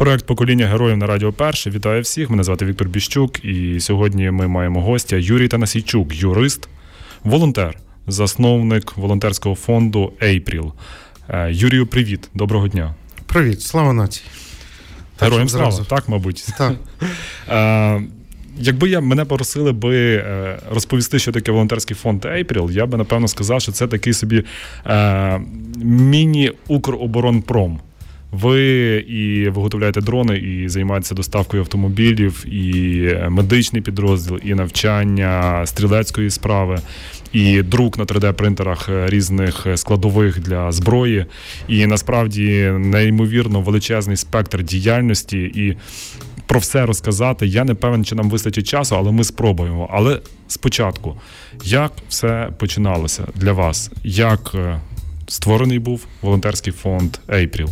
Проект покоління героїв на Радіо Перше. Вітаю всіх. Мене звати Віктор Біщук, і сьогодні ми маємо гостя Юрій Танасійчук, юрист, волонтер, засновник волонтерського фонду April. Е, Юрію, привіт, доброго дня. Привіт, слава нації. Героям слава, так, мабуть. Так. Е, Якби я мене просили би е, розповісти, що таке волонтерський фонд April, я би напевно сказав, що це такий собі е, міні-Укроборонпром. Ви і виготовляєте дрони, і займаєтеся доставкою автомобілів, і медичний підрозділ, і навчання стрілецької справи, і друк на 3D-принтерах різних складових для зброї. І насправді неймовірно величезний спектр діяльності. І про все розказати. Я не певен, чи нам вистачить часу, але ми спробуємо. Але спочатку, як все починалося для вас? Як е, створений був волонтерський фонд April?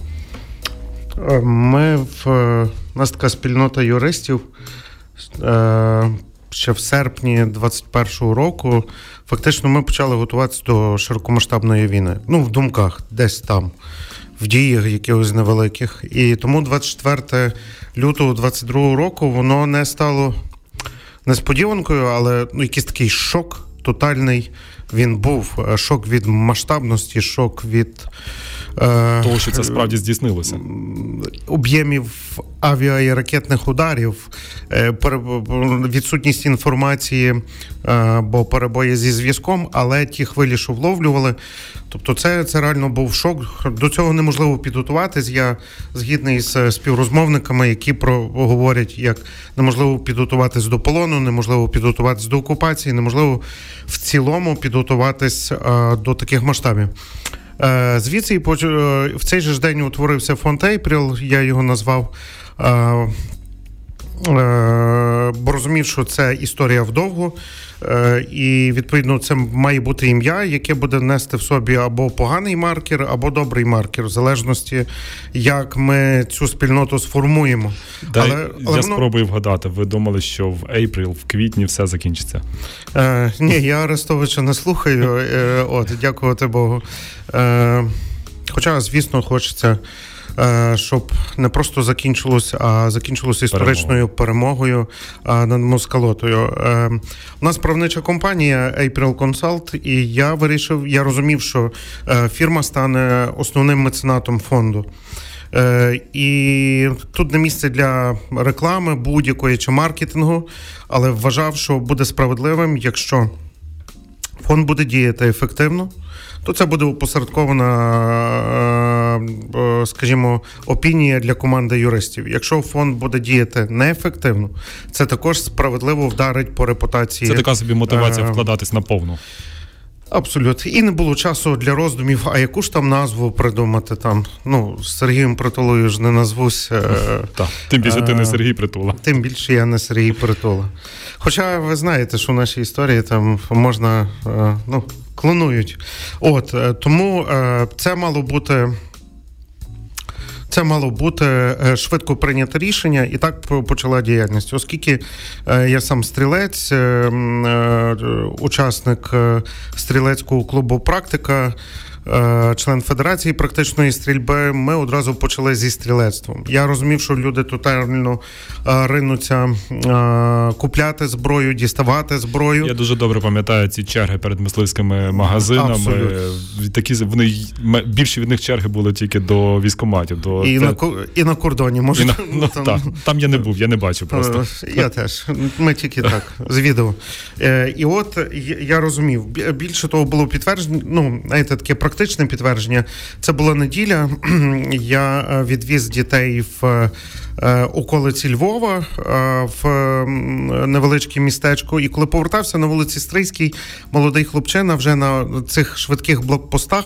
Е, ми в е, у нас така спільнота юристів. Ще в серпні 21-го року фактично ми почали готуватися до широкомасштабної війни. Ну, в думках, десь там, в діях якихось невеликих. І тому 24 лютого 22-го року воно не стало несподіванкою, але ну, якийсь такий шок тотальний він був. Шок від масштабності, шок від. Е, Того, що це справді здійснилося. Об'ємів авіа і ракетних ударів, е, відсутність інформації, е, бо перебої зі зв'язком, але ті хвилі, що вловлювали. Тобто, це це реально був шок. До цього неможливо підготуватись. Я згідний з співрозмовниками, які про говорять, як неможливо підготуватись до полону, неможливо підготуватись до окупації, неможливо в цілому підготуватись до таких масштабів. Е, звідси е, в цей же день утворився фонд Ейпріл, я його назвав. Е, бо розумів, що це історія вдовго, і відповідно це має бути ім'я, яке буде нести в собі або поганий маркер, або добрий маркер, в залежності, як ми цю спільноту сформуємо. Дай, але, але Я воно... спробую вгадати. Ви думали, що в April, в квітні все закінчиться? Е, Ні, я Арестовича не слухаю. Е, От, дякувати Богу. Е, Хоча, звісно, хочеться. Е, щоб не просто закінчилось, а закінчилось історичною перемогою над москалотою. Е, у нас правнича компанія April Consult, і я вирішив, я розумів, що е, фірма стане основним меценатом фонду. І тут не місце для реклами будь-якої чи маркетингу, але вважав, що буде справедливим, якщо фонд буде діяти ефективно то це буде опосередкована, е, е, скажімо, опінія для команди юристів. Якщо фонд буде діяти неефективно, це також справедливо вдарить по репутації. Це така собі мотивація е, вкладатись на повну. Абсолютно. І не було часу для роздумів, а яку ж там назву придумати там. Ну, з Сергієм Притулою ж не назвусь. Так, Тим більше ти не Сергій Притула. Тим більше я не Сергій Притула. Хоча ви знаєте, що в нашій історії там можна ну, клонують. От е, тому е, це мало бути. Це мало бути е, швидко прийняте рішення, і так почала діяльність, оскільки я сам стрілець, учасник стрілецького клубу Практика. Е, член Федерації практичної стрільби, ми одразу почали зі стрілецтвом. Я розумів, що люди тотально е, ринуться е, купляти зброю, діставати зброю. Я дуже добре пам'ятаю ці черги перед мисливськими магазинами. Абсолютно. Такі вони більше від них черги були тільки до військоматів. До і на і на кордоні може на, ну, там... Так, там я не був, я не бачив просто. Я теж ми тільки так з відео. І от я розумів, більше того було підтвердження. Ну знаєте, таке практичне практичне підтвердження. Це була неділя. Я е, відвіз дітей в е, околиці Львова е, в невеличке містечко. І коли повертався на вулиці Стрийській, молодий хлопчина вже на цих швидких блокпостах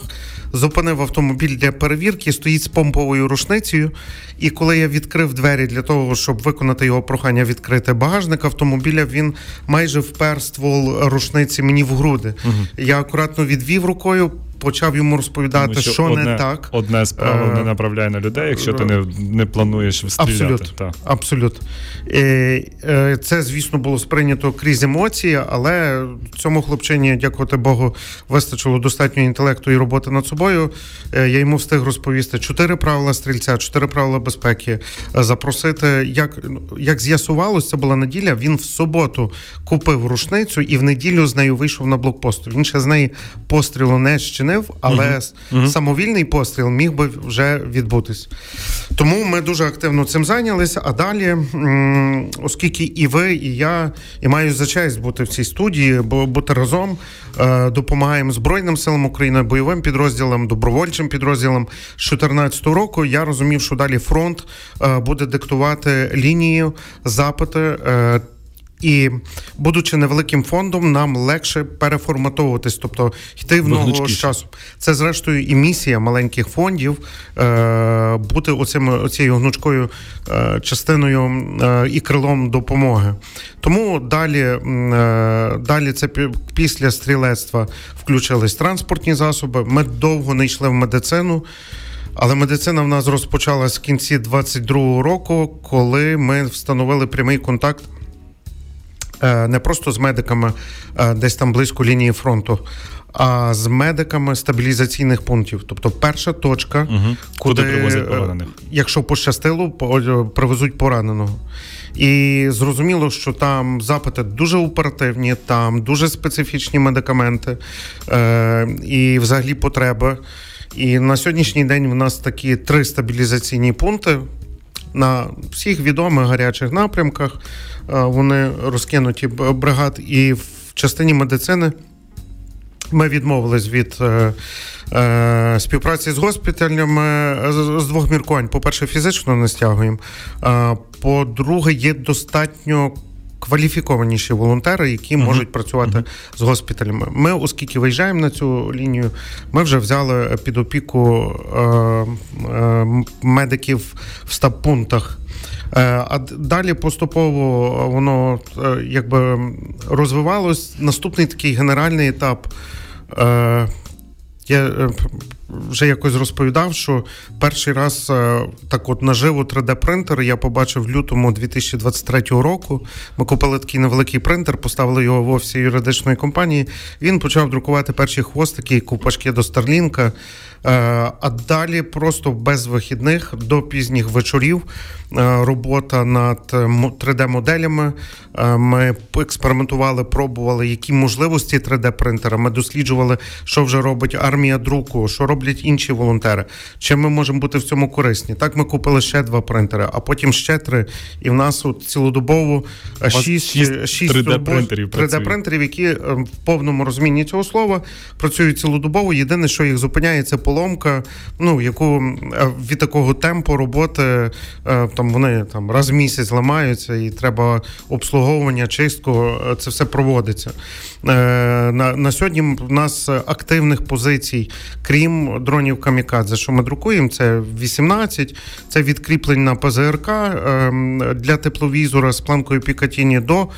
зупинив автомобіль для перевірки, стоїть з помповою рушницею. І коли я відкрив двері для того, щоб виконати його прохання відкрити багажник автомобіля, він майже впер ствол рушниці мені в груди. Угу. Я акуратно відвів рукою почав йому розповідати, Тому що, що одне, не так. Одне з правил не направляє на людей, якщо ти не не плануєш стріляти Абсолютно. Абсолютно. Е, це, звісно, було сприйнято крізь емоції, але цьому хлопчині, дякувати Богу, вистачило достатньо інтелекту і роботи над собою. Я йому встиг розповісти чотири правила стрільця, чотири правила безпеки, запросити, як як з'ясувалось, це була неділя. Він в суботу купив рушницю і в неділю з нею вийшов на блокпост. Він ще з неї пострілу не щинив, але uh-huh. самовільний постріл міг би вже відбутись. Тому ми дуже активно цим зайнялися. А далі, оскільки і ви, і я, і маю за честь бути в цій студії, бо бути разом е, допомагаємо Збройним силам України, бойовим підрозділам, добровольчим підрозділам з 2014 року. Я розумів, що далі фронт е, буде диктувати лінію запити. І, будучи невеликим фондом, нам легше переформатовуватись, тобто йти в ногу з часом. Це зрештою і місія маленьких фондів е, бути оцим, оцією гнучкою е, частиною е, і крилом допомоги. Тому далі, е, далі це після стрілецтва включились транспортні засоби. Ми довго не йшли в медицину. Але медицина в нас розпочалась в кінці 22-го року, коли ми встановили прямий контакт не просто з медиками е, десь там близько лінії фронту, а з медиками стабілізаційних пунктів. Тобто перша точка, угу. куди, куди привозять е, поранених. Якщо пощастило, привезуть пораненого. І зрозуміло, що там запити дуже оперативні, там дуже специфічні медикаменти е, і взагалі потреби. І на сьогоднішній день в нас такі три стабілізаційні пункти на всіх відомих гарячих напрямках. Е, вони розкинуті бригад, і в частині медицини ми відмовились від е, е, співпраці з госпіталями з, двох міркувань. По-перше, фізично не стягуємо. По-друге, є достатньо. Кваліфікованіші волонтери, які uh-huh. можуть працювати uh-huh. з госпіталями. Ми, оскільки виїжджаємо на цю лінію, ми вже взяли під опіку е, е, медиків в стаб-пунктах Е, а далі поступово воно е, якби розвивалось. Наступний такий генеральний етап. Е, я вже якось розповідав, що перший раз так от наживо 3D-принтер я побачив в лютому 2023 року. Ми купили такий невеликий принтер, поставили його в офісі юридичної компанії. Він почав друкувати перші хвостики, ковпачки до Старлінка. А далі просто без вихідних до пізніх вечорів. Е, робота над 3D-моделями. Е, е, ми експериментували, пробували, які можливості 3D-принтера. Ми досліджували, що вже робить армія друку, що роблять інші волонтери. Чим ми можемо бути в цьому корисні? Так, ми купили ще два принтери, а потім ще три. І в нас от цілодобово шість 3D-принтерів, 3D-принтерів, які в повному розумінні цього слова працюють цілодобово. Єдине, що їх зупиняє, це поломка, ну яку від такого темпу роботи там вони там раз в місяць ламаються, і треба обслуговування, чистку. Е, це все проводиться. Е, на на сьогодні в нас активних позицій, крім дронів Камікадзе, що ми друкуємо, це 18, це відкріплень на ПЗРК ем, для тепловізора з планкою Пікатіні до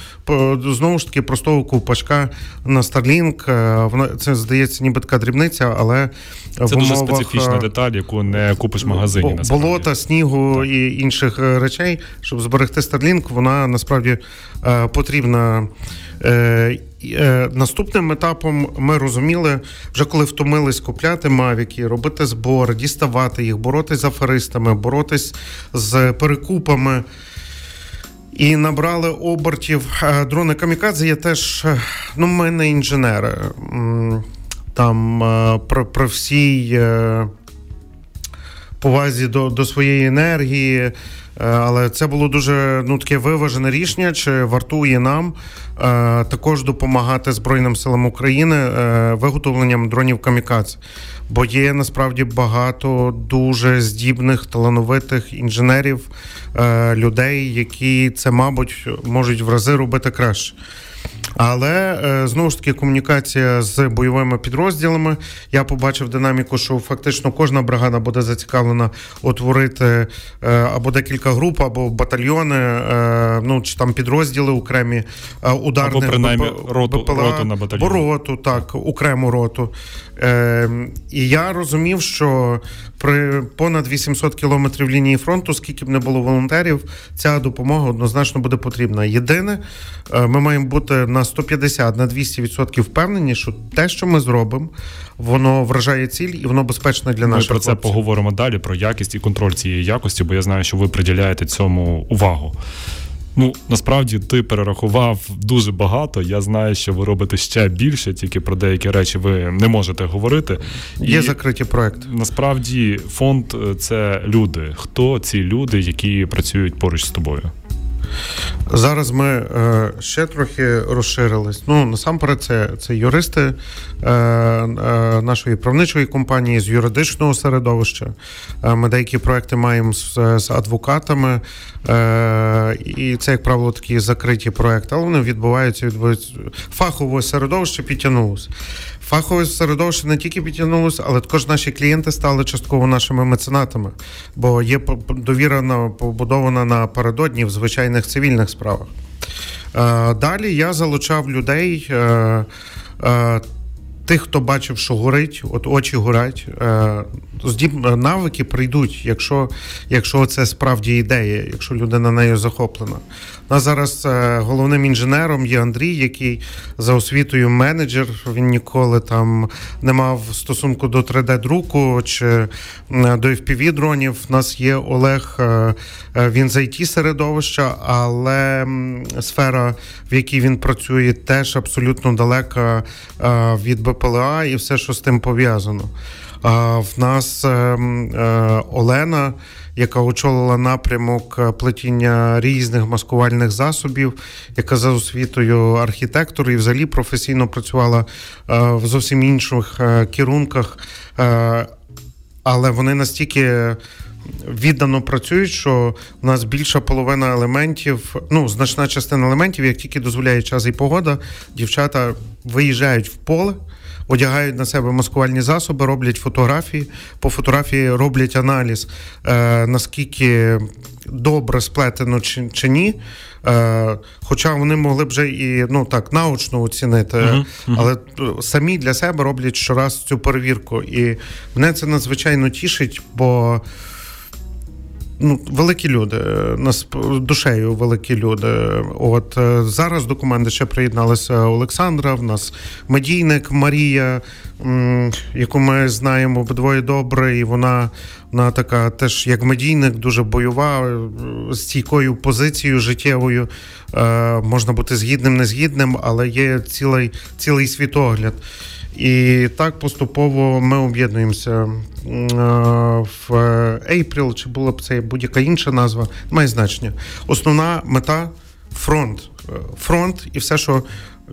знову ж таки простого ковпачка на Starlink. Е, це здається, ніби така дрібниця, але це в умовах, дуже специфічна деталь, яку не купиш в магазині. Болота, снігу так. і інших е, речей, щоб зберегти Starlink, вона насправді е, потрібна. Е, наступним етапом ми розуміли, вже коли втомились купляти мавіки, робити збор, діставати їх, боротись з аферистами, боротись з перекупами. І набрали обертів дрони Камікадзе. Я теж ну, ми не інженери. Там про, про всій повазі до, до своєї енергії. Е, але це було дуже ну таке виважене рішення. Чи вартує нам е, також допомагати Збройним силам України е, виготовленням дронів камікадзе? Бо є насправді багато дуже здібних талановитих інженерів, людей, які це, мабуть, можуть в рази робити краще. Але знову ж таки комунікація з бойовими підрозділами. Я побачив динаміку, що фактично кожна бригада буде зацікавлена утворити або декілька груп, або батальйони, ну чи там підрозділи окремі ударних або принаймні роту, БПЛА, роту на батальйон. роту, так, окрему роту. І я розумів, що при понад 800 кілометрів лінії фронту, скільки б не було волонтерів, ця допомога однозначно буде потрібна. Єдине, е, ми маємо бути на 150 на 200% впевнені, що те, що ми зробимо, воно вражає ціль і воно безпечне для наших Ми про це хлопців. поговоримо далі. Про якість і контроль цієї якості, бо я знаю, що ви приділяєте цьому увагу. Ну насправді ти перерахував дуже багато. Я знаю, що ви робите ще більше, тільки про деякі речі ви не можете говорити. Є І, закриті проекти. Насправді, фонд це люди. Хто ці люди, які працюють поруч з тобою? Зараз ми е, ще трохи розширились. Ну насамперед, це це юристи е, е, нашої правничої компанії з юридичного середовища. Е, ми деякі проекти маємо з, з адвокатами, е, і це, як правило, такі закриті проекти, але вони відбуваються відбуваються фахове середовище підтягнулося. Фахове середовище не тільки підтягнулося, але також наші клієнти стали частково нашими меценатами, бо є довіра побудована напередодні в звичайних цивільних справах. Е, далі я залучав людей. Е, тих, хто бачив, що горить, от очі горять, здіб навики прийдуть, якщо якщо це справді ідея, якщо людина нею захоплена. У нас зараз е, головним інженером є Андрій, який за освітою менеджер. Він ніколи там не мав стосунку до 3D-друку чи до fpv дронів. У нас є Олег, е, е, він з it середовища, але сфера, в якій він працює, теж абсолютно далека від БПЛА і все, що з тим пов'язано. А В нас Олена яка очолила напрямок е, плетіння різних маскувальних засобів, яка за освітою архітектор і взагалі професійно працювала е, в зовсім інших е, керунках, але вони настільки. Віддано працюють, що у нас більша половина елементів, ну значна частина елементів, як тільки дозволяє час і погода, дівчата виїжджають в поле, одягають на себе маскувальні засоби, роблять фотографії. По фотографії роблять аналіз, е, наскільки добре сплетено чи, чи ні. Е, Хоча вони могли б вже і ну так научно оцінити, uh-huh, uh-huh. але самі для себе роблять щораз цю перевірку. І мене це надзвичайно тішить, бо ну, великі люди, нас душею великі люди. От е, зараз до команди ще приєдналася Олександра. В нас медійник Марія, яку ми знаємо обидвоє добре, і вона вона така теж як медійник, дуже бойова, е, стійкою позицією життєвою. Е, Можна бути згідним, незгідним, але є цілий, цілий світогляд. І так поступово ми об'єднуємося е, в April, чи була б це будь-яка інша назва, має значення. Основна мета фронт. Е, фронт і все, що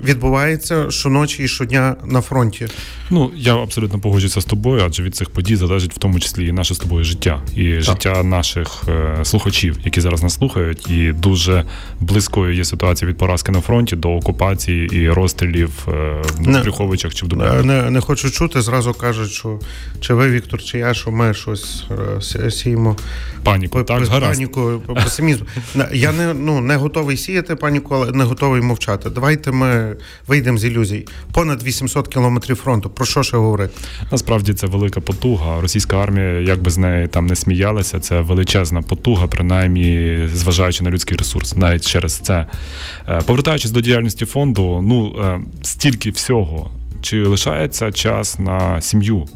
відбувається щоночі і щодня на фронті. Ну я абсолютно погоджуюся з тобою, адже від цих подій залежить в тому числі і наше з тобою життя, і так. життя наших е, слухачів, які зараз нас слухають, і дуже близькою є ситуація від поразки на фронті до окупації і розстрілів е, в Брюховичах чи в Дуброві. Не, не хочу чути. Зразу кажуть, що чи ви, Віктор, чи я, що ми щось е, сіємо паніку. Так, гаразд. паніку, песимізм. Я не ну не готовий сіяти паніку, але не готовий мовчати. Давайте ми вийдемо з ілюзій. Понад 800 кілометрів фронту. Про що ще говорити? Насправді це велика потуга. Російська армія, як би з неї там не сміялися, це величезна потуга, принаймні зважаючи на людський ресурс, навіть через це. Е, повертаючись до діяльності фонду, ну е, стільки всього. Чи лишається час на сім'ю?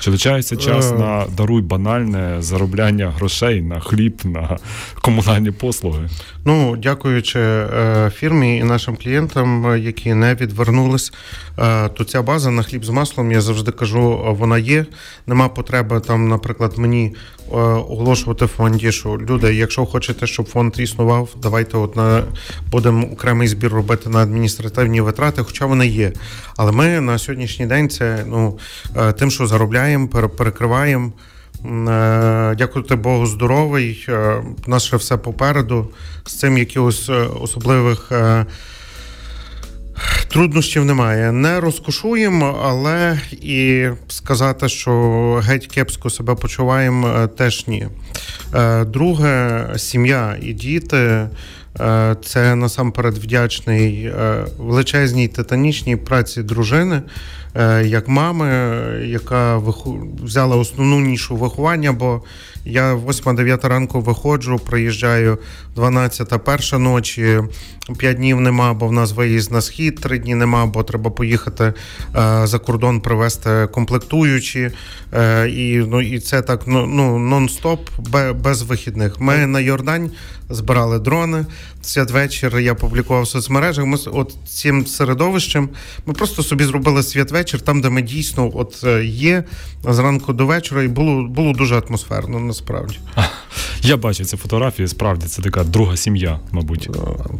Чи лишається час е. на даруй банальне заробляння грошей на хліб, на комунальні послуги? Ну, дякуючи е, фірмі і нашим клієнтам, які не відвернулись, е, то ця база на хліб з маслом, я завжди кажу, вона є. Нема потреби там, наприклад, мені оголошувати в фонді, що люди, якщо хочете, щоб фонд існував, давайте от на будемо окремий збір робити на адміністративні витрати, хоча вони є. Але ми на сьогоднішній день це ну тим, що заробляємо перекриваємо. Е, дякувати Богу, здоровий. Е, ще все попереду. З цим якихось е, особливих Труднощів немає. Не розкошуємо, але і сказати, що геть кепсько себе почуваємо, е, теж ні. Е, друге, сім'я і діти. Е, це насамперед вдячний величезній титанічній праці дружини, як мами, яка взяла основну нішу виховання, бо я 8-9 ранку виходжу, приїжджаю 12 перша ночі, 5 днів нема, бо в нас виїзд на схід, 3 дні нема, бо треба поїхати е, за кордон, привезти комплектуючі. Е, і ну, і це так ну, ну нон-стоп, без вихідних. Ми на Йордань збирали дрони. Святвечір я публікував в соцмережах. Ми от цим середовищем ми просто собі зробили святвечір, там, де ми дійсно от е, є зранку до вечора, і було було дуже атмосферно. Насправді я бачу ці фотографії. Справді це така друга сім'я, мабуть.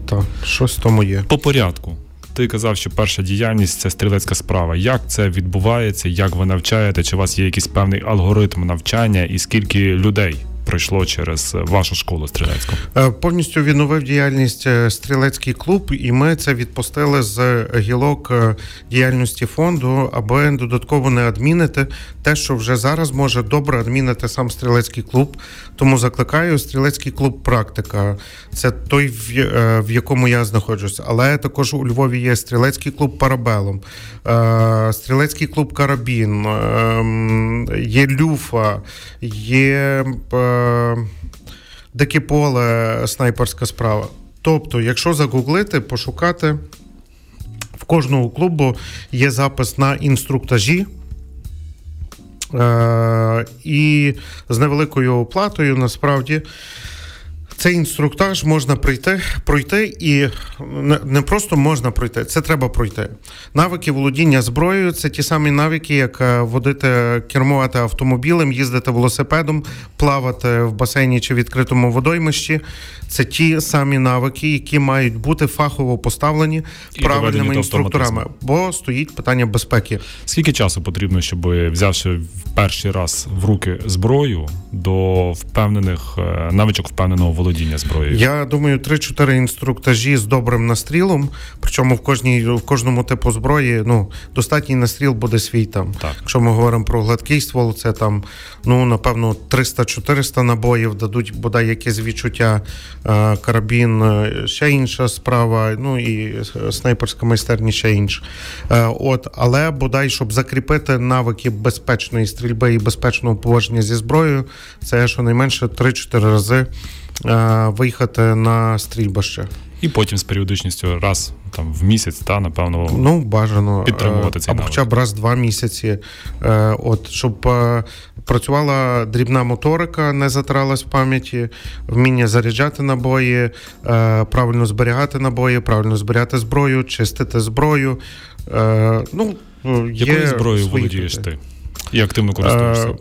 Так, щось тому є по порядку. Ти казав, що перша діяльність це стрілецька справа. Як це відбувається? Як ви навчаєте? Чи у вас є якийсь певний алгоритм навчання, і скільки людей пройшло через вашу школу стрілецьку? Е, повністю відновив діяльність е, стрілецький клуб, і ми це відпустили з гілок е, діяльності фонду, аби додатково не адмінити те, що вже зараз може добре адмінити сам стрілецький клуб. Тому закликаю стрілецький клуб практика. Це той, в якому я знаходжусь. Але також у Львові є стрілецький клуб Парабелом, стрілецький клуб Карабін, ем, є Люфа, є. Дике поле снайперська справа. Тобто, якщо загуглити, пошукати, в кожного клубу є запис на інструктажі. Е, І з невеликою оплатою насправді цей інструктаж можна пройти, пройти і не просто можна пройти, це треба пройти. Навики володіння зброєю це ті самі навики, як е, водити, кермувати автомобілем, їздити велосипедом, плавати в басейні чи відкритому водоймищі. Це ті самі навики, які мають бути фахово поставлені і правильними інструкторами, бо стоїть питання безпеки. Скільки часу потрібно, щоб взявши в перший раз в руки зброю до впевнених е, навичок впевненого володіння зброєю? Я думаю, 3-4 інструктажі з добрим настрілом. Причому в кожній в кожному типу зброї ну достатній настріл буде свій там. Так. Якщо ми говоримо про гладкий ствол, це там ну напевно 300-400 набоїв дадуть бодай якесь відчуття. Е, карабін, е, ще інша справа. Ну і снайперська майстерність ще інша. Е, от, але бодай, щоб закріпити навики безпечної стрільби і безпечного поводження зі зброєю, це щонайменше 3-4 рази виїхати на стрільбище. І потім з періодичністю раз там в місяць, та напевно ну бажано підтримувати цей або хоча б раз два місяці. От щоб працювала дрібна моторика, не затиралась в пам'яті, вміння заряджати набої, правильно зберігати набої, правильно зберігати зброю, чистити зброю. Ну є Якою зброєю володієш ти і активно користуєшся?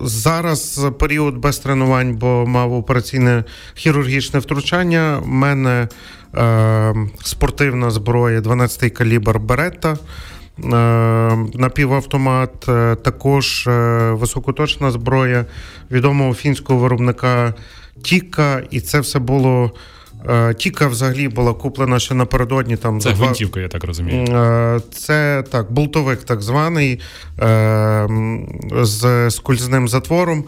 Зараз період без тренувань, бо мав операційне хірургічне втручання. У мене е, спортивна зброя, 12-й калібр Беретта. Е, напівавтомат, е, також е, високоточна зброя відомого фінського виробника Тіка, і це все було Тіка взагалі була куплена ще напередодні. Там Це гвинтівка, я так розумію. Е, це так, болтовик так званий е, з скульзним затвором.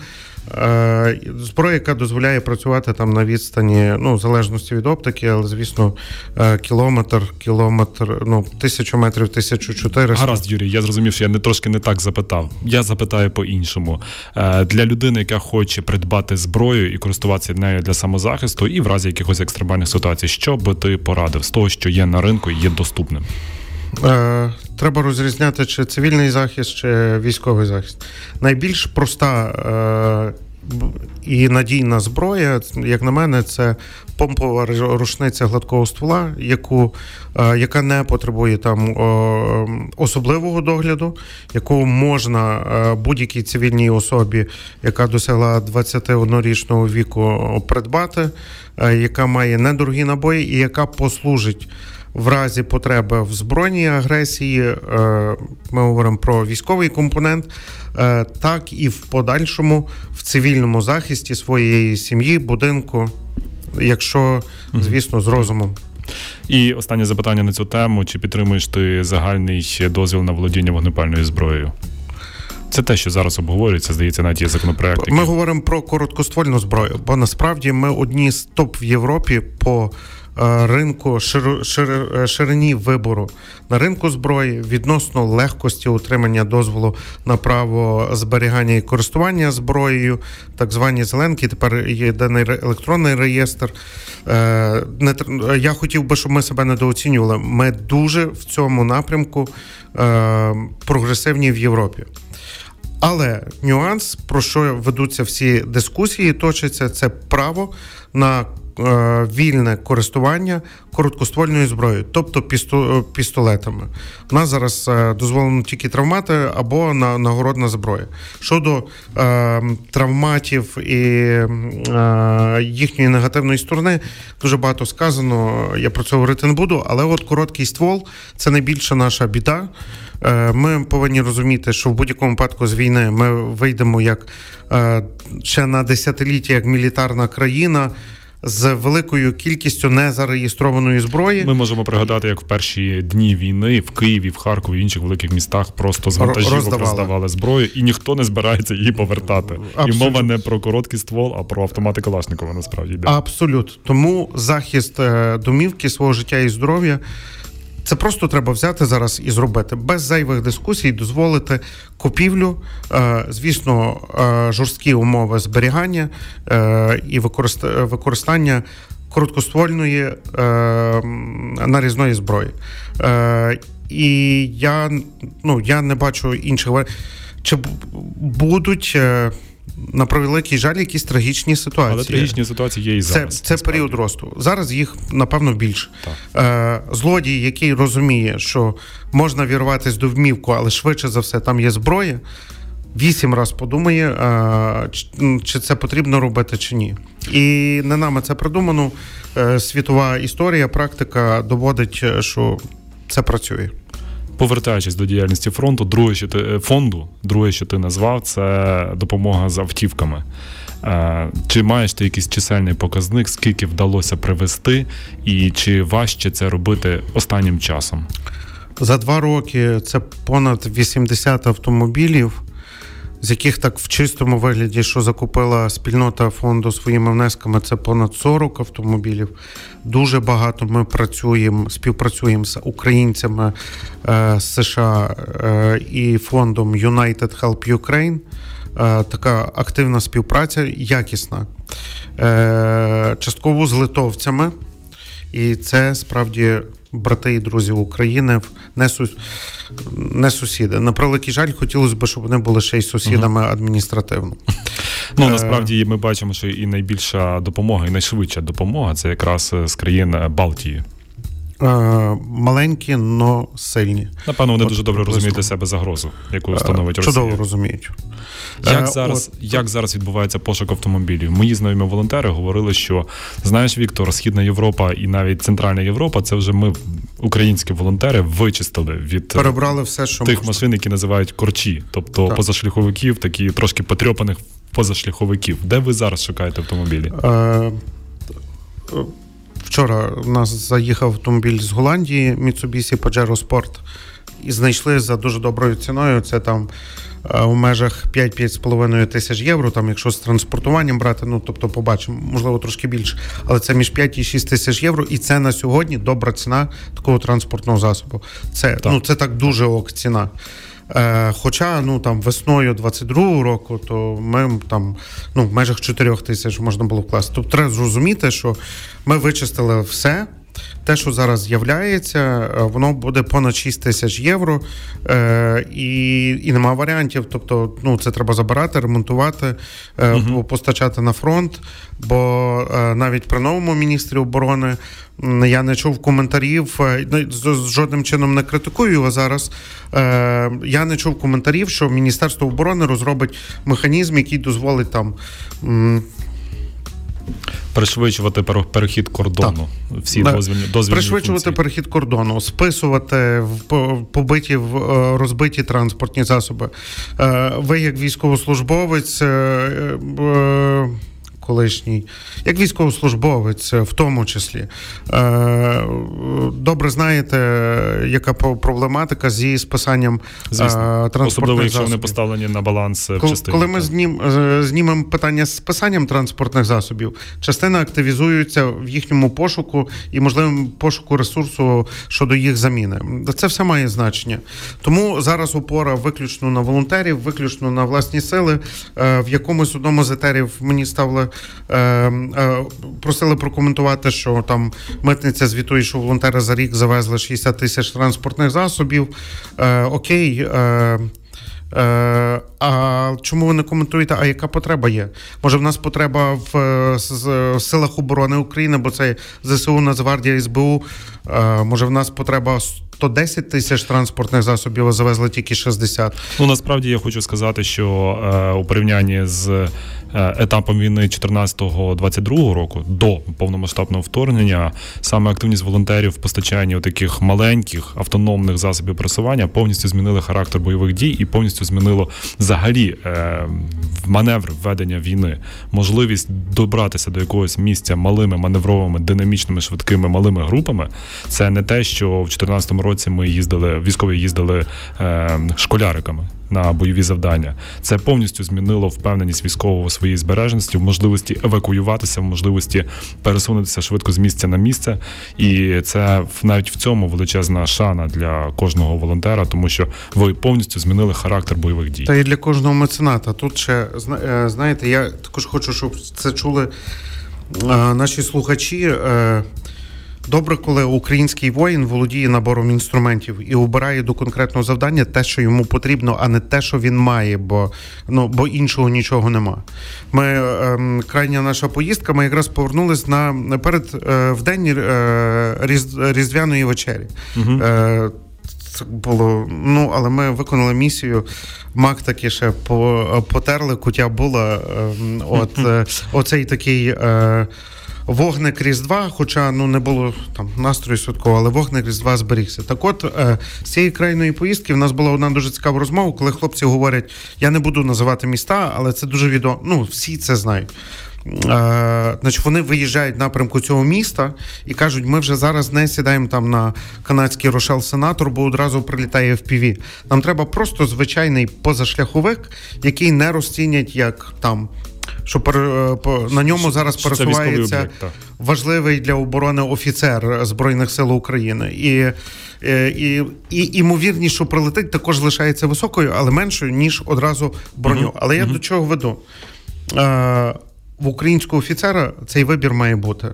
Е, зброя, яка дозволяє працювати там на відстані, ну, в залежності від оптики, але, звісно, е, кілометр, кілометр, ну, тисячу метрів, тисячу чотириста. Гаразд, Юрій, я зрозумів, що я не трошки не так запитав. Я запитаю по-іншому. Е, для людини, яка хоче придбати зброю і користуватися нею для самозахисту, і в разі якихось екстремальних ситуацій, що би ти порадив з того, що є на ринку і є доступним? Е, треба розрізняти, чи цивільний захист, чи військовий захист. Найбільш проста е, і надійна зброя, як на мене, це помпова рушниця гладкого ствола, яку, е, яка не потребує там особливого догляду, яку можна будь-якій цивільній особі, яка досягла 21-річного віку, придбати, яка має недорогі набої і яка послужить в разі потреби в збройній агресії, е, ми говоримо про військовий компонент, е, так і в подальшому в цивільному захисті своєї сім'ї, будинку, якщо звісно, з розумом. І останнє запитання на цю тему: чи підтримуєш ти загальний дозвіл на володіння вогнепальною зброєю? Це те, що зараз обговорюється, здається, навіть є законопроект. Ми говоримо про короткоствольну зброю, бо насправді ми одні з топ в Європі по ринку шир, шир, е, ширині вибору на ринку зброї відносно легкості утримання дозволу на право зберігання і користування зброєю, так звані зеленки. Тепер єдиний електронний реєстр. Е, я хотів би, щоб ми себе недооцінювали. Ми дуже в цьому напрямку прогресивні в Європі. Але нюанс, про що ведуться всі дискусії, точаться це право на Е, вільне користування короткоствольною зброєю, тобто пістолетами. У нас зараз е, дозволено тільки травмати або нагородна зброя. Щодо е, травматів і е, їхньої негативної сторони, дуже багато сказано. Я про це говорити не буду, але от короткий ствол це найбільша наша біда. Е, ми повинні розуміти, що в будь-якому випадку з війни ми вийдемо як ще на десятиліття як мілітарна країна з великою кількістю незареєстрованої зброї. Ми можемо пригадати, як в перші дні війни в Києві, в Харкові в інших великих містах просто з вантажів роздавали. роздавали зброю, і ніхто не збирається її повертати. Абсолют. І мова не про короткий ствол, а про автомати Калашникова насправді йде. Абсолютно. Тому захист е, домівки свого життя і здоров'я. Це просто треба взяти зараз і зробити без зайвих дискусій, дозволити купівлю, е, звісно, е, жорсткі умови зберігання е, і використання короткоствольної нарізної зброї. І я ну я не бачу інших чи будуть на превеликий жаль, якісь трагічні ситуації. Але трагічні ситуації є і зараз. Це це період росту. Зараз їх напевно більше. Е, Злодій, який розуміє, що можна вірватися до вмівку, але швидше за все там є зброя. Вісім раз подумає, е, чи це потрібно робити, чи ні. І не нами це придумано. Е, світова історія, практика доводить, що це працює повертаючись до діяльності фронту, друге, що ти е, фонду, друге, що ти назвав, це допомога з автівками. Е, чи маєш ти якийсь чисельний показник, скільки вдалося привезти, і чи важче це робити останнім часом? За два роки це понад 80 автомобілів з яких так в чистому вигляді, що закупила спільнота фонду своїми внесками, це понад 40 автомобілів. Дуже багато ми працюємо, співпрацюємо з українцями е, з США е, і фондом United Help Ukraine. Е, така активна співпраця, якісна. Частково з литовцями. І це справді брати і друзі України не сус... не сусіди. На превеликий жаль, хотілося б, щоб вони були ще й сусідами uh адміністративно. Ну е, насправді ми бачимо, що і найбільша допомога, і найшвидша допомога це якраз з країн Балтії. Е, маленькі, но сильні. Напевно, вони От, дуже добре розуміють для себе загрозу, яку становить Росія. Чудово розуміють. Як зараз От... як зараз відбувається пошук автомобілів? Мої знайомі волонтери говорили, що знаєш, Віктор, Східна Європа і навіть Центральна Європа це вже ми, українські волонтери, вичистили від перебрали все, що тих можна. машин, які називають корчі, тобто так. позашляховиків, такі трошки потрьопаних позашляховиків. Де ви зараз шукаєте автомобілі? Е... Вчора у нас заїхав автомобіль з Голландії Mitsubishi Pajero Sport і знайшли за дуже доброю ціною. Це там е, у межах 5-5,5 тисяч євро. Там, якщо з транспортуванням брати, ну тобто побачимо, можливо, трошки більше, але це між 5 і 6 тисяч євро, і це на сьогодні добра ціна такого транспортного засобу. Це так. ну це так дуже ок ціна. Е, Хоча ну там весною 22-го року, то ми там ну в межах 4 тисяч можна було вкласти. Тобто треба зрозуміти, що ми вичистили все. Те, що зараз з'являється, е, воно буде понад 6 тисяч євро, е, і і нема варіантів. Тобто, ну це треба забирати, ремонтувати, е, угу. постачати на фронт. Бо е, навіть при новому міністрі оборони я не чув коментарів. Е, ну, жодним чином не критикую його зараз. Е, я не чув коментарів, що Міністерство оборони розробить механізм, який дозволить там. Пришвидшувати перехід кордону. Так. Всі дозвільні дозвільні пришвидшувати функції. перехід кордону, списувати в побиті в розбиті транспортні засоби. Ви як військовослужбовець колишній, як військовослужбовець, в тому числі. Е, добре знаєте, яка проблематика зі списанням Звісно. Особливо, якщо вони поставлені на баланс в частині. Коли ми знім, знімемо питання з списанням транспортних засобів, частина активізується в їхньому пошуку і можливому пошуку ресурсу щодо їх заміни. Це все має значення. Тому зараз опора виключно на волонтерів, виключно на власні сили. В якомусь одному з етерів мені ставили просили прокоментувати, що там митниця звітує, що волонтери за рік завезли 60 тисяч транспортних засобів. Е, окей. Е, Е, А чому ви не коментуєте? А яка потреба є? Може, в нас потреба в, в, силах оборони України, бо це ЗСУ, Нацгвардія, СБУ. Е, Може, в нас потреба 110 тисяч транспортних засобів, а завезли тільки 60. Ну насправді я хочу сказати, що е, у порівнянні з Е, етапом війни 14-22 року до повномасштабного вторгнення саме активність волонтерів в постачанні таких маленьких автономних засобів просування повністю змінили характер бойових дій і повністю змінило взагалі е, маневр введення війни, можливість добратися до якогось місця малими маневровими, динамічними, швидкими малими групами. Це не те, що в 2014 році ми їздили, військові їздили е, школяриками на бойові завдання. Це повністю змінило впевненість військового в своїй збережності, в можливості евакуюватися, в можливості пересунутися швидко з місця на місце. І це навіть в цьому величезна шана для кожного волонтера, тому що ви повністю змінили характер бойових дій. Та і для кожного мецената. Тут ще е, знаєте, я також хочу, щоб це чули е, наші слухачі. Е, Добре, коли український воїн володіє набором інструментів і обирає до конкретного завдання те, що йому потрібно, а не те, що він має, бо ну бо іншого нічого нема. Ми ем, крайня наша поїздка. Ми якраз повернулись на перед е, в день е, різ, різдвяної вечері. Угу. Е, це було, ну але ми виконали місію. Мак таки ще потерли, кутя була. Ем, от е, оцей такий. Вогник Різдва, хоча ну не було там настрою святкового, але вогник Різдва зберігся. Так, от е, з цієї крайної поїздки в нас була одна дуже цікава розмова, коли хлопці говорять: я не буду називати міста, але це дуже відомо. Ну всі це знають. Е, значить, Вони виїжджають в напрямку цього міста і кажуть, ми вже зараз не сідаємо там на канадський Рошел Сенатор, бо одразу прилітає ПІВІ. Нам треба просто звичайний позашляховик, який не розцінять як там що пер, на ньому зараз що пересувається об'єкт, важливий для оборони офіцер Збройних сил України. І е, і, і імовірність, що прилетить, також лишається високою, але меншою, ніж одразу броню. uh Але я uh до чого веду? В українського офіцера цей вибір має бути.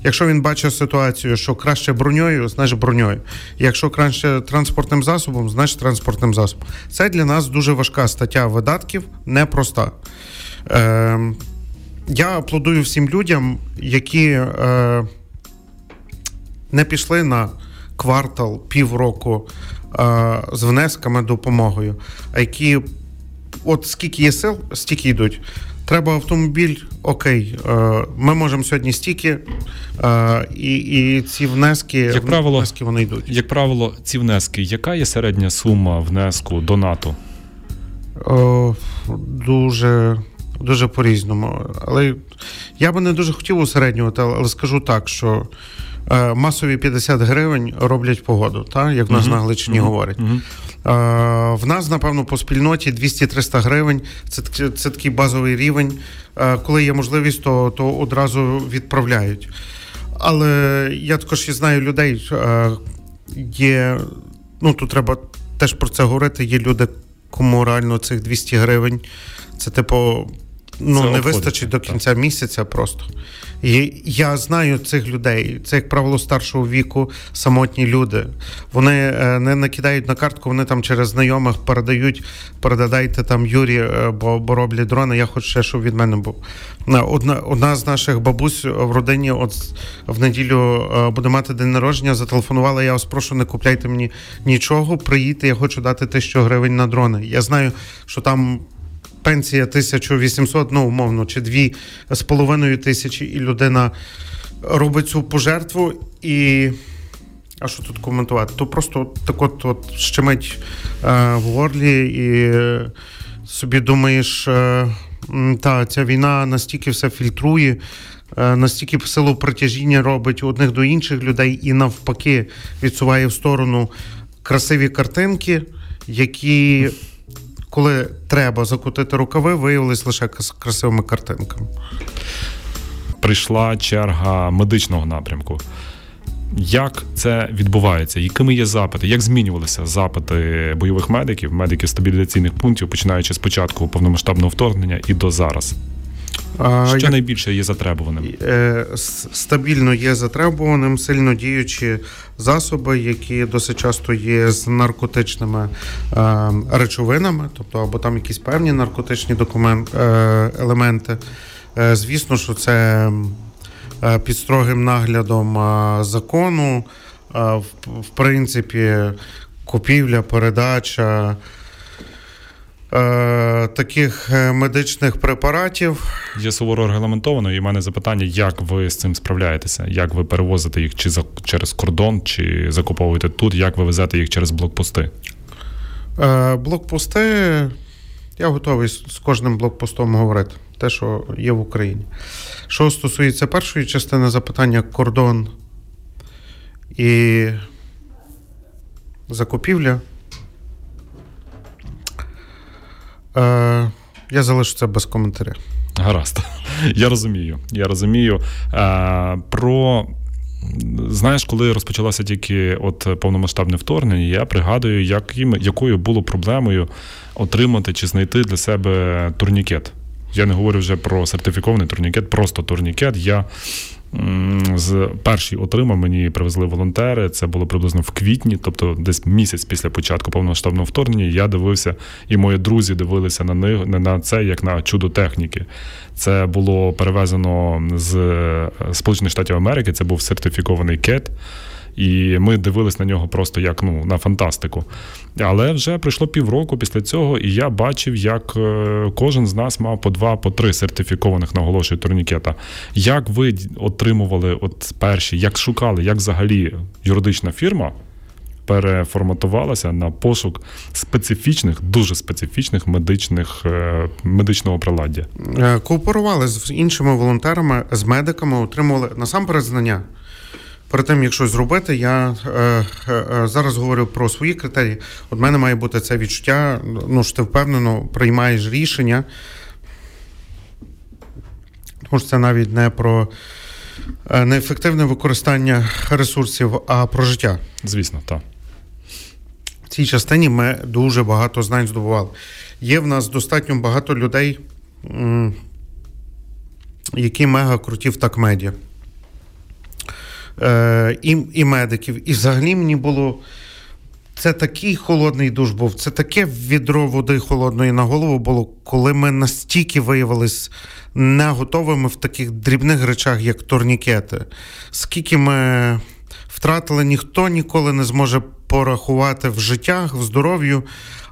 Якщо він бачить ситуацію, що краще броньою, значить броньою. Якщо краще транспортним засобом, значить транспортним засобом. Це для нас дуже важка стаття видатків, непроста. Е, Я аплодую всім людям, які е, не пішли на квартал, півроку е, з внесками допомогою, а які, от скільки є сил, стільки йдуть. Треба автомобіль, окей, е, ми можемо сьогодні стільки, е, і і ці внески як правило, внески вони йдуть. Як правило, ці внески, яка є середня сума внеску до НАТО? О, Дуже дуже по-різному. Але я би не дуже хотів усереднювати, але скажу так, що е, масові 50 гривень роблять погоду, так? як в нас uh-huh. на Галичині uh-huh. говорять. Uh-huh. Е, в нас, напевно, по спільноті 200-300 гривень. Це це такий базовий рівень. Е, коли є можливість, то, то одразу відправляють. Але я також і знаю людей, е, є, ну тут треба теж про це говорити. Є люди, кому реально цих 200 гривень. Це типу ну, не вистачить до кінця місяця просто. І я знаю цих людей. Це, як правило, старшого віку, самотні люди. Вони е, не накидають на картку, вони там через знайомих передають, передадайте там Юрі, е, бо бо роблять дрони. Я хочу ще, щоб від мене був. Е, одна одна з наших бабусь в родині, от в неділю буде мати день народження. Зателефонувала. Я вас прошу, не купляйте мені нічого. Приїдьте, я хочу дати тисячу гривень на дрони. Я знаю, що там пенсія 1800, ну умовно, чи дві з половиною тисячі, і людина робить цю пожертву і. А що тут коментувати? То просто так от от щемить е, в горлі і собі думаєш, е, Та ця війна настільки все фільтрує, е, настільки силу притяжіння робить одних до інших людей і навпаки відсуває в сторону красиві картинки, які, коли треба закутити рукави, виявилися лише красивими картинками. Прийшла черга медичного напрямку. Як це відбувається? Якими є запити? Як змінювалися запити бойових медиків, медиків стабілізаційних пунктів, починаючи з початку повномасштабного вторгнення і до зараз? Що Як... найбільше є затребуваним? Е, стабільно є затребуваним, сильно діючі засоби, які досить часто є з наркотичними е, речовинами, тобто або там якісь певні наркотичні документ, е, елементи. Звісно, що це під строгим наглядом закону, в принципі, купівля, передача. Е, таких е, медичних препаратів. Є суворо регламентовано, і в мене запитання, як ви з цим справляєтеся? Як ви перевозите їх чи за, через кордон, чи закуповуєте тут, як ви везете їх через блокпости? Е, блокпости. Я готовий з кожним блокпостом говорити, те, що є в Україні. Що стосується першої частини запитання, кордон і закупівля. Е, Я залишу це без коментаря. Гаразд. Я розумію. Я розумію. Е, Про. Знаєш, коли розпочалося тільки от повномасштабне вторгнення, я пригадую, яким, якою було проблемою отримати чи знайти для себе турнікет. Я не говорю вже про сертифікований турнікет, просто турнікет. Я з перший отримав, мені привезли волонтери. Це було приблизно в квітні, тобто десь місяць після початку повноштабного вторгнення. Я дивився, і мої друзі дивилися на них на це як на чудо техніки. Це було перевезено з е, Сполучених Штатів Америки. Це був сертифікований кет. І ми дивились на нього просто як ну на фантастику. Але вже пройшло півроку після цього, і я бачив, як е, кожен з нас мав по два, по три сертифікованих наголошую турнікета. Як ви отримували от перші, як шукали, як взагалі юридична фірма? Переформатувалася на пошук специфічних, дуже специфічних медичних е, медичного приладдя. Е, кооперували з іншими волонтерами, з медиками, отримували насамперед знання. Перед тим, як щось зробити, я е, е, е, зараз говорю про свої критерії. От мене має бути це відчуття. Ну що ти впевнено приймаєш рішення. Тому що це навіть не про е, неефективне використання ресурсів, а про життя. Звісно, так. В цій частині ми дуже багато знань здобували. Є в нас достатньо багато людей, які мега круті в так медіа е, і і медиків. І взагалі мені було. Це такий холодний душ був, це таке відро води холодної на голову було, коли ми настільки виявилися не готовими в таких дрібних речах, як турнікети. Скільки ми втратили, ніхто ніколи не зможе порахувати в життях, в здоров'ю,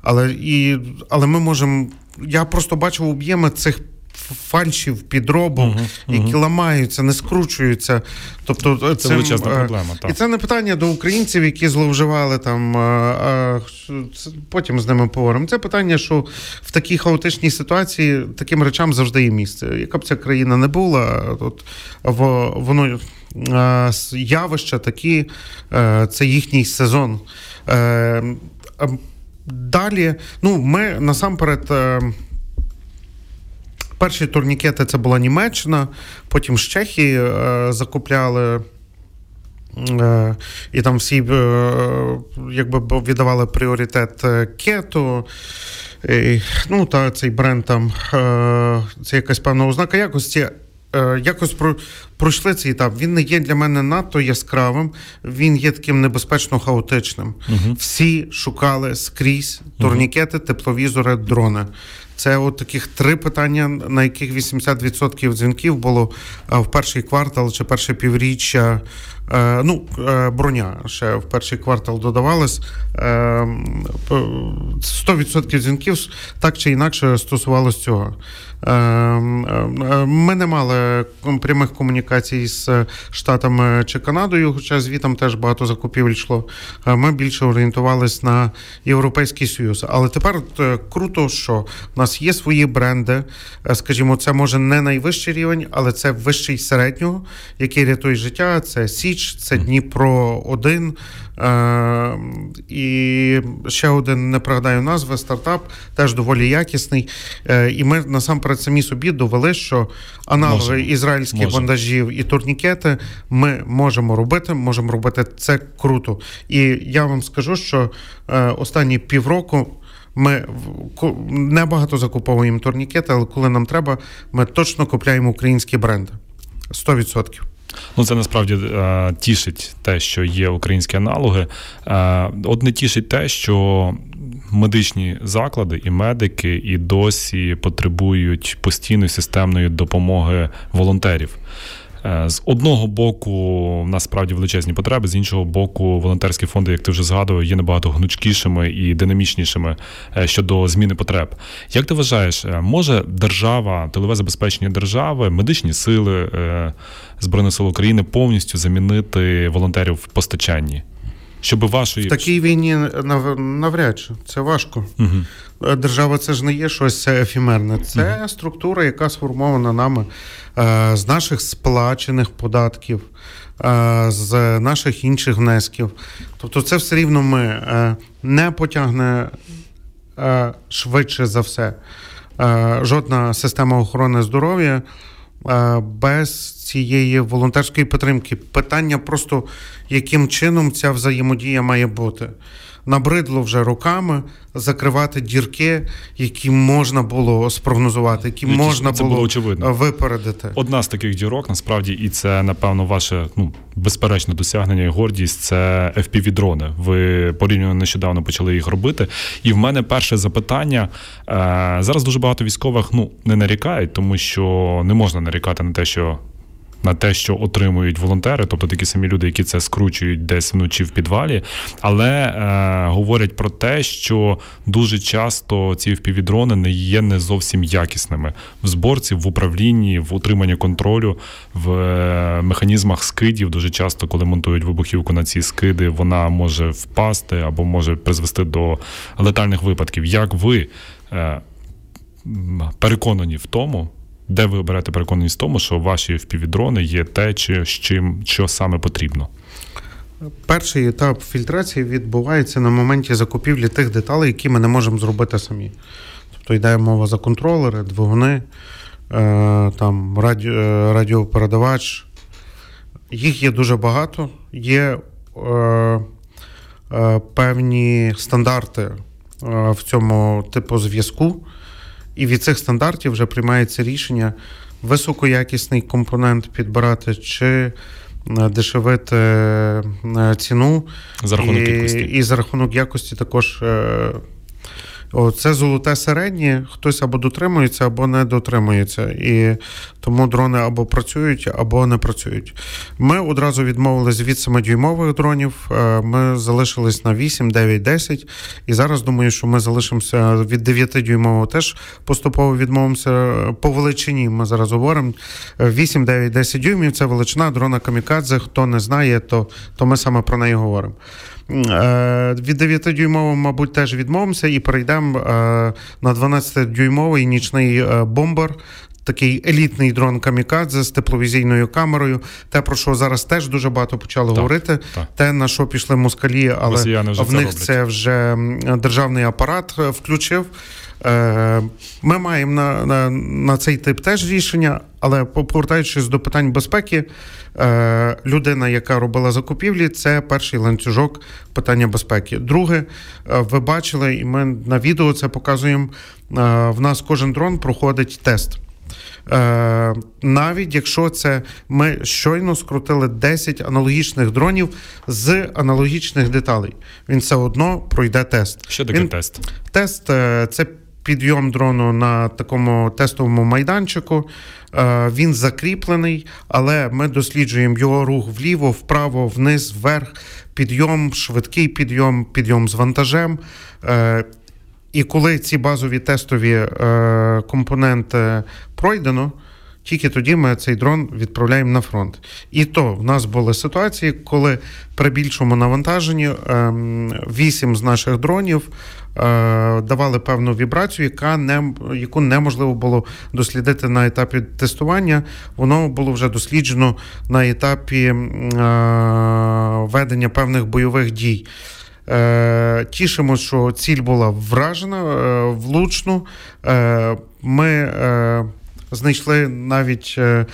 але і, але ми можемо. Я просто бачив об'єми цих фальшів, підробок, uh-huh, uh-huh. які ламаються, не скручуються. Тобто, Це цим, величезна е, проблема. Так. І це не питання до українців, які зловживали там. А, а, потім з ними поговоримо. Це питання, що в такій хаотичній ситуації таким речам завжди є місце. Яка б ця країна не була, от воно. Явища такі, е, це їхній сезон. Е, далі, ну, ми насамперед Перші турнікети це була Німеччина, потім з Чехії е, закупляли. Е, і там всі е, якби віддавали пріоритет кету. І, ну, та цей бренд там е, це якась певна ознака якості. Е, якось про, пройшли цей етап. Він не є для мене надто яскравим, він є таким небезпечно хаотичним. uh Всі шукали скрізь турнікети, тепловізори, дрони. Це от таких три питання, на яких 80% дзвінків було в перший квартал чи перше півріччя Ну, броня ще в перший квартал додавалась. 100% дзвінків так чи інакше стосувалося цього. Ем, ем, ми не мали прямих комунікацій з Штатами чи Канадою, хоча звітом теж багато закупівель йшло. Е, ми більше орієнтувалися на Європейський Союз. Але тепер е, круто, що в нас є свої бренди. Е, скажімо, це може не найвищий рівень, але це вищий середнього, який рятує життя. Це Січ, це Дніпро 1 і ще один не пригадаю назви стартап, теж доволі якісний. І ми насамперед насамперед самі собі довели, що аналоги можемо. ізраїльських можемо. бандажів і турнікети ми можемо робити. Можемо робити це круто. І я вам скажу, що е, останні півроку. Ми небагато закуповуємо турнікети, але коли нам треба, ми точно купляємо українські бренди 100%. Ну, це насправді е, тішить те, що є українські аналоги. Е, от не тішить те, що медичні заклади і медики і досі потребують постійної системної допомоги волонтерів. Е, з одного боку, в нас справді величезні потреби, з іншого боку, волонтерські фонди, як ти вже згадував, є набагато гнучкішими і динамічнішими е, щодо зміни потреб. Як ти вважаєш, е, може держава, тилове забезпечення держави, медичні сили Збройних сил України повністю замінити волонтерів в постачанні? Щоб вашої в такій війні навряд чи це важко. Угу. Держава це ж не є щось ефімерне. Це угу. структура, яка сформована нами е, з наших сплачених податків, е, з наших інших внесків. Тобто, це все рівно ми е, не потягне швидше за все. Жодна система охорони здоров'я без цієї волонтерської підтримки. Питання просто яким чином ця взаємодія має бути набридло вже роками закривати дірки, які можна було спрогнозувати, які, які можна це було, було очевидно. випередити. Одна з таких дірок насправді, і це напевно ваше ну безперечне досягнення і гордість. Це fpv дрони. Ви порівняно нещодавно почали їх робити. І в мене перше запитання е, зараз. Дуже багато військових ну не нарікають, тому що не можна нарікати на те, що на те, що отримують волонтери, тобто такі самі люди, які це скручують десь вночі в підвалі, але е, говорять про те, що дуже часто ці впівдрони не є не зовсім якісними в зборці, в управлінні, в утриманні контролю, в е, механізмах скидів. Дуже часто, коли монтують вибухівку на ці скиди, вона може впасти або може призвести до летальних випадків. Як ви е, переконані в тому? Де ви оберете переконаність в тому, що ваші впівдрони є те, чи з чим що саме потрібно? Перший етап фільтрації відбувається на моменті закупівлі тих деталей, які ми не можемо зробити самі. Тобто йде мова за контролери, двигуни, е, там радіо, е, радіопередавач. Їх є дуже багато. Є е, е, певні стандарти е, в цьому типу зв'язку. І від цих стандартів вже приймається рішення високоякісний компонент підбирати чи е, дешевити е, ціну за рахунок і, якості. і за рахунок якості також е, це золоте середнє, хтось або дотримується, або не дотримується. І тому дрони або працюють, або не працюють. Ми одразу відмовились від 7-дюймових дронів. Е, ми залишились на 8, 9, 10. І зараз думаю, що ми залишимося від 9-дюймового теж поступово відмовимося по величині. Ми зараз говоримо 8, 9, 10 дюймів. Це величина дрона Камікадзе. Хто не знає, то, то ми саме про неї говоримо. Е, від 9-дюймового, мабуть, теж відмовимося і перейдемо е, на 12-дюймовий нічний бомбар. бомбер. Такий елітний дрон Камікадзе з тепловізійною камерою. Те, про що зараз теж дуже багато почали так, говорити. Так. Те, на що пішли москалі, але вже в них роблять. це вже державний апарат включив. Ми маємо на, на, на цей тип теж рішення, але повертаючись до питань безпеки, Е, людина, яка робила закупівлі, це перший ланцюжок питання безпеки. Друге, е, ви бачили, і ми на відео це показуємо. Е, в нас кожен дрон проходить тест. Навіть якщо це ми щойно скрутили 10 аналогічних дронів з аналогічних деталей, він все одно пройде тест. Що таке Він, тест? Тест це підйом дрону на такому тестовому майданчику. Е, він закріплений, але ми досліджуємо його рух вліво, вправо, вниз, вверх, підйом, швидкий підйом, підйом з вантажем. Е, і коли ці базові тестові е, компоненти пройдено, тільки тоді ми цей дрон відправляємо на фронт. І то в нас були ситуації, коли при більшому навантаженні вісім з наших дронів е, давали певну вібрацію, яка не яку неможливо було дослідити на етапі тестування. Воно було вже досліджено на етапі е, ведення певних бойових дій. Е, тішимо, що ціль була вражена влучно. Ми знайшли навіть е,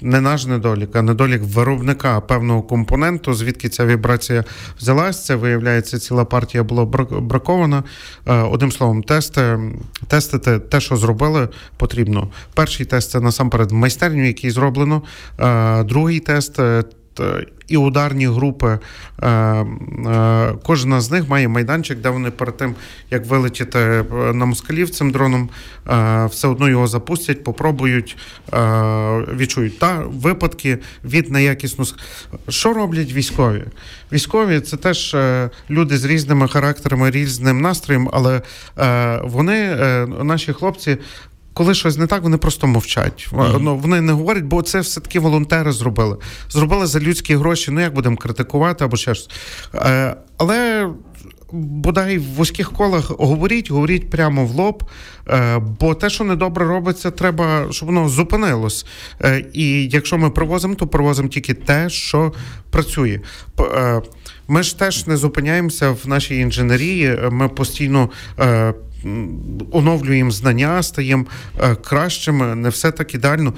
не наш недолік, а недолік виробника певного компоненту, звідки ця вібрація взялась. Це виявляється, ціла партія була бракована. Е, одним словом, тести, тестити те, що зробили, потрібно. Перший тест це насамперед майстерню, який зроблено. Е, другий тест Е, і ударні групи. Е, е, кожна з них має майданчик, де вони перед тим, як вилетіти на москалів цим дроном, все одно його запустять, попробують, відчують. Та випадки від неякісного. Що роблять військові? Військові це теж люди з різними характерами, різним настроєм, але вони, наші хлопці, коли щось не так, вони просто мовчать. Mm-hmm. Ну, Вони не говорять, бо це все-таки волонтери зробили. Зробили за людські гроші, ну як будемо критикувати або ще щось. Е, Але бодай в вузьких колах говоріть, говоріть прямо в лоб. Е, Бо те, що недобре робиться, треба, щоб воно зупинилось. Е, І якщо ми привозимо, то привозимо тільки те, що працює. Е, Ми ж теж не зупиняємося в нашій інженерії. Ми постійно. Оновлюємо знання, стаємо е, кращими, не все так ідеально.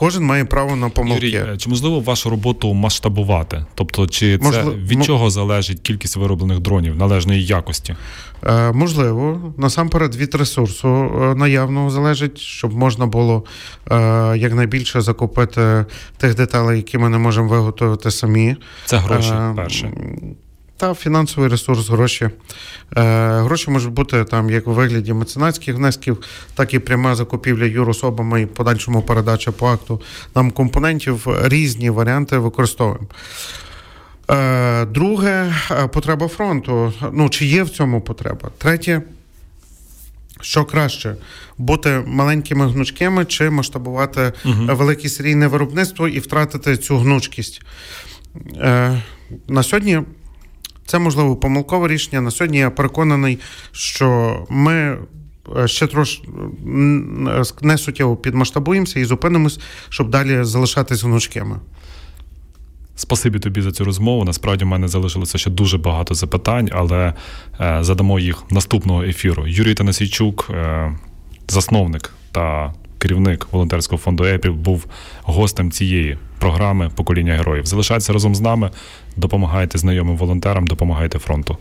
Кожен має право на помилки. Юрій, е, Чи можливо вашу роботу масштабувати? Тобто, чи це Можливо, від чого залежить кількість вироблених дронів належної якості? Е, можливо, насамперед від ресурсу наявного залежить, щоб можна було е, якнайбільше закупити тих деталей, які ми не можемо виготовити самі. Це гроші е, перше. Та фінансовий ресурс, гроші. Е, Гроші можуть бути там як у вигляді меценатських внесків, так і пряма закупівля юрособами і подальшому передача по акту нам компонентів. Різні варіанти використовуємо. Е, Друге, е, потреба фронту. Ну, чи є в цьому потреба? Третє. Що краще бути маленькими гнучкими чи масштабувати угу. велике серійне виробництво і втратити цю гнучкість? Е, На сьогодні це можливо помилкове рішення. На сьогодні я переконаний, що ми е, ще трошки не суттєво підмасштабуємося і зупинимось, щоб далі залишатись гнучкими. Спасибі тобі за цю розмову. Насправді в мене залишилося ще дуже багато запитань, але е, задамо їх наступного ефіру. Юрій Танасійчук, е, засновник та керівник волонтерського фонду ЕПІ, був гостем цієї програми Покоління героїв. Залишайтеся разом з нами, допомагайте знайомим волонтерам, допомагайте фронту.